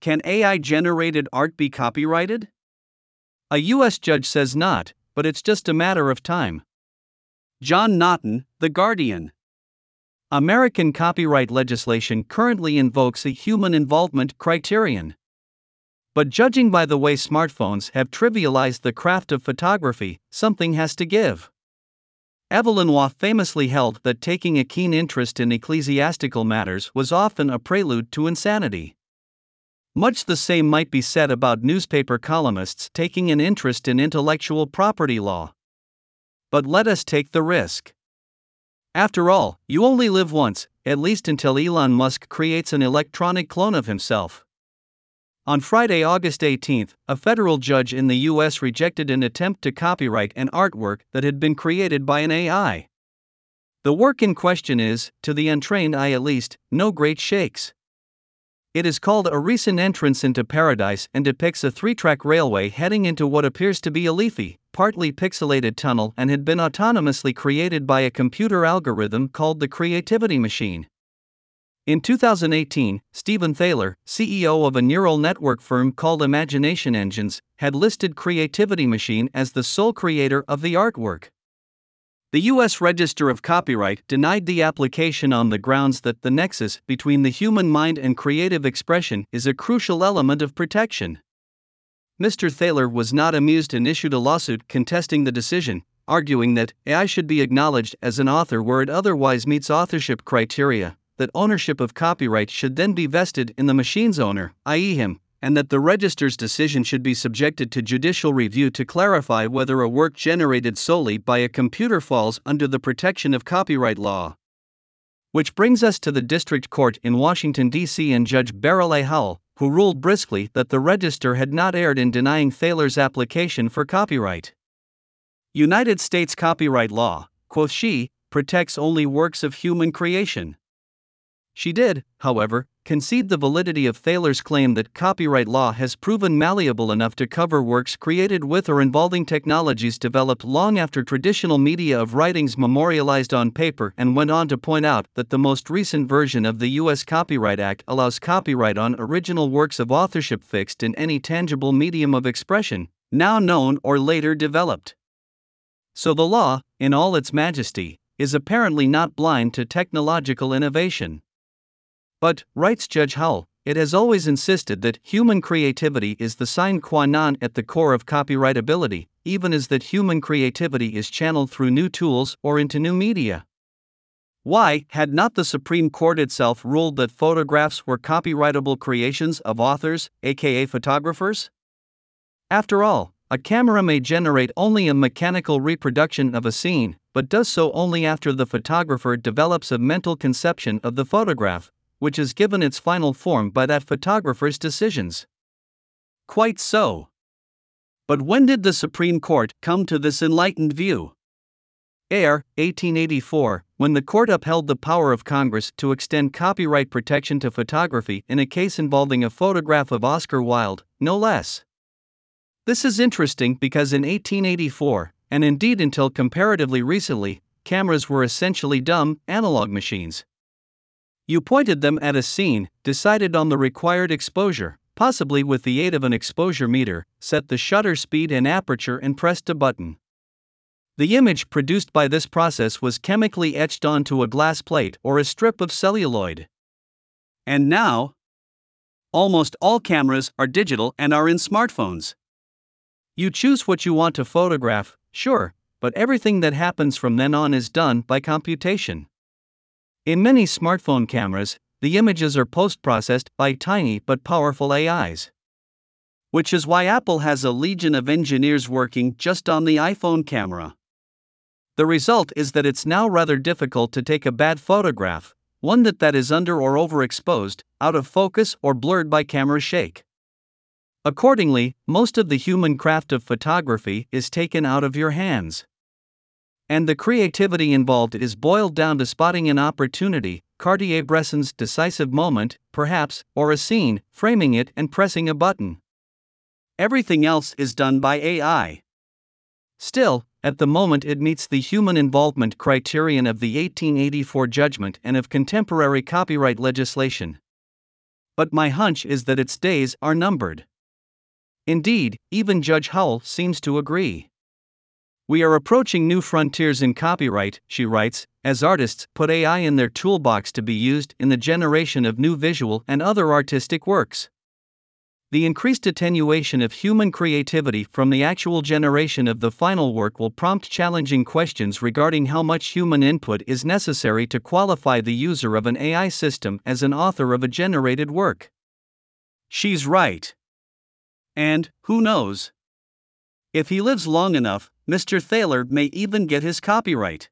Can AI generated art be copyrighted? A U.S. judge says not, but it's just a matter of time. John Naughton, The Guardian. American copyright legislation currently invokes a human involvement criterion. But judging by the way smartphones have trivialized the craft of photography, something has to give. Evelyn Waugh famously held that taking a keen interest in ecclesiastical matters was often a prelude to insanity. Much the same might be said about newspaper columnists taking an interest in intellectual property law. But let us take the risk. After all, you only live once, at least until Elon Musk creates an electronic clone of himself. On Friday, August 18, a federal judge in the U.S. rejected an attempt to copyright an artwork that had been created by an AI. The work in question is, to the untrained eye at least, no great shakes. It is called A Recent Entrance into Paradise and depicts a three track railway heading into what appears to be a leafy, partly pixelated tunnel and had been autonomously created by a computer algorithm called the Creativity Machine. In 2018, Stephen Thaler, CEO of a neural network firm called Imagination Engines, had listed Creativity Machine as the sole creator of the artwork. The U.S. Register of Copyright denied the application on the grounds that the nexus between the human mind and creative expression is a crucial element of protection. Mr. Thaler was not amused and issued a lawsuit contesting the decision, arguing that AI should be acknowledged as an author where it otherwise meets authorship criteria, that ownership of copyright should then be vested in the machine's owner, i.e., him, and that the register's decision should be subjected to judicial review to clarify whether a work generated solely by a computer falls under the protection of copyright law. Which brings us to the district court in Washington, D.C., and Judge Beryl A. Howell, who ruled briskly that the register had not erred in denying Thaler's application for copyright. United States copyright law, quoth she, protects only works of human creation. She did, however, concede the validity of Thaler's claim that copyright law has proven malleable enough to cover works created with or involving technologies developed long after traditional media of writings memorialized on paper, and went on to point out that the most recent version of the U.S. Copyright Act allows copyright on original works of authorship fixed in any tangible medium of expression, now known or later developed. So the law, in all its majesty, is apparently not blind to technological innovation. But, writes Judge Howell, it has always insisted that human creativity is the sine qua non at the core of copyrightability, even as that human creativity is channeled through new tools or into new media. Why had not the Supreme Court itself ruled that photographs were copyrightable creations of authors, aka photographers? After all, a camera may generate only a mechanical reproduction of a scene, but does so only after the photographer develops a mental conception of the photograph, which is given its final form by that photographer's decisions. Quite so. But when did the Supreme Court come to this enlightened view? Ayer, 1884, when the court upheld the power of Congress to extend copyright protection to photography in a case involving a photograph of Oscar Wilde, no less. This is interesting because in 1884, and indeed until comparatively recently, cameras were essentially dumb, analog machines. You pointed them at a scene, decided on the required exposure, possibly with the aid of an exposure meter, set the shutter speed and aperture, and pressed a button. The image produced by this process was chemically etched onto a glass plate or a strip of celluloid. And now, almost all cameras are digital and are in smartphones. You choose what you want to photograph, sure, but everything that happens from then on is done by computation. In many smartphone cameras, the images are post processed by tiny but powerful AIs. Which is why Apple has a legion of engineers working just on the iPhone camera. The result is that it's now rather difficult to take a bad photograph, one that, that is under or overexposed, out of focus, or blurred by camera shake. Accordingly, most of the human craft of photography is taken out of your hands. And the creativity involved is boiled down to spotting an opportunity, Cartier Bresson's decisive moment, perhaps, or a scene, framing it and pressing a button. Everything else is done by AI. Still, at the moment it meets the human involvement criterion of the 1884 judgment and of contemporary copyright legislation. but my hunch is that its days are numbered. Indeed, even Judge Howell seems to agree. We are approaching new frontiers in copyright, she writes, as artists put AI in their toolbox to be used in the generation of new visual and other artistic works. The increased attenuation of human creativity from the actual generation of the final work will prompt challenging questions regarding how much human input is necessary to qualify the user of an AI system as an author of a generated work. She's right. And, who knows? If he lives long enough, Mr. Thaler may even get his copyright.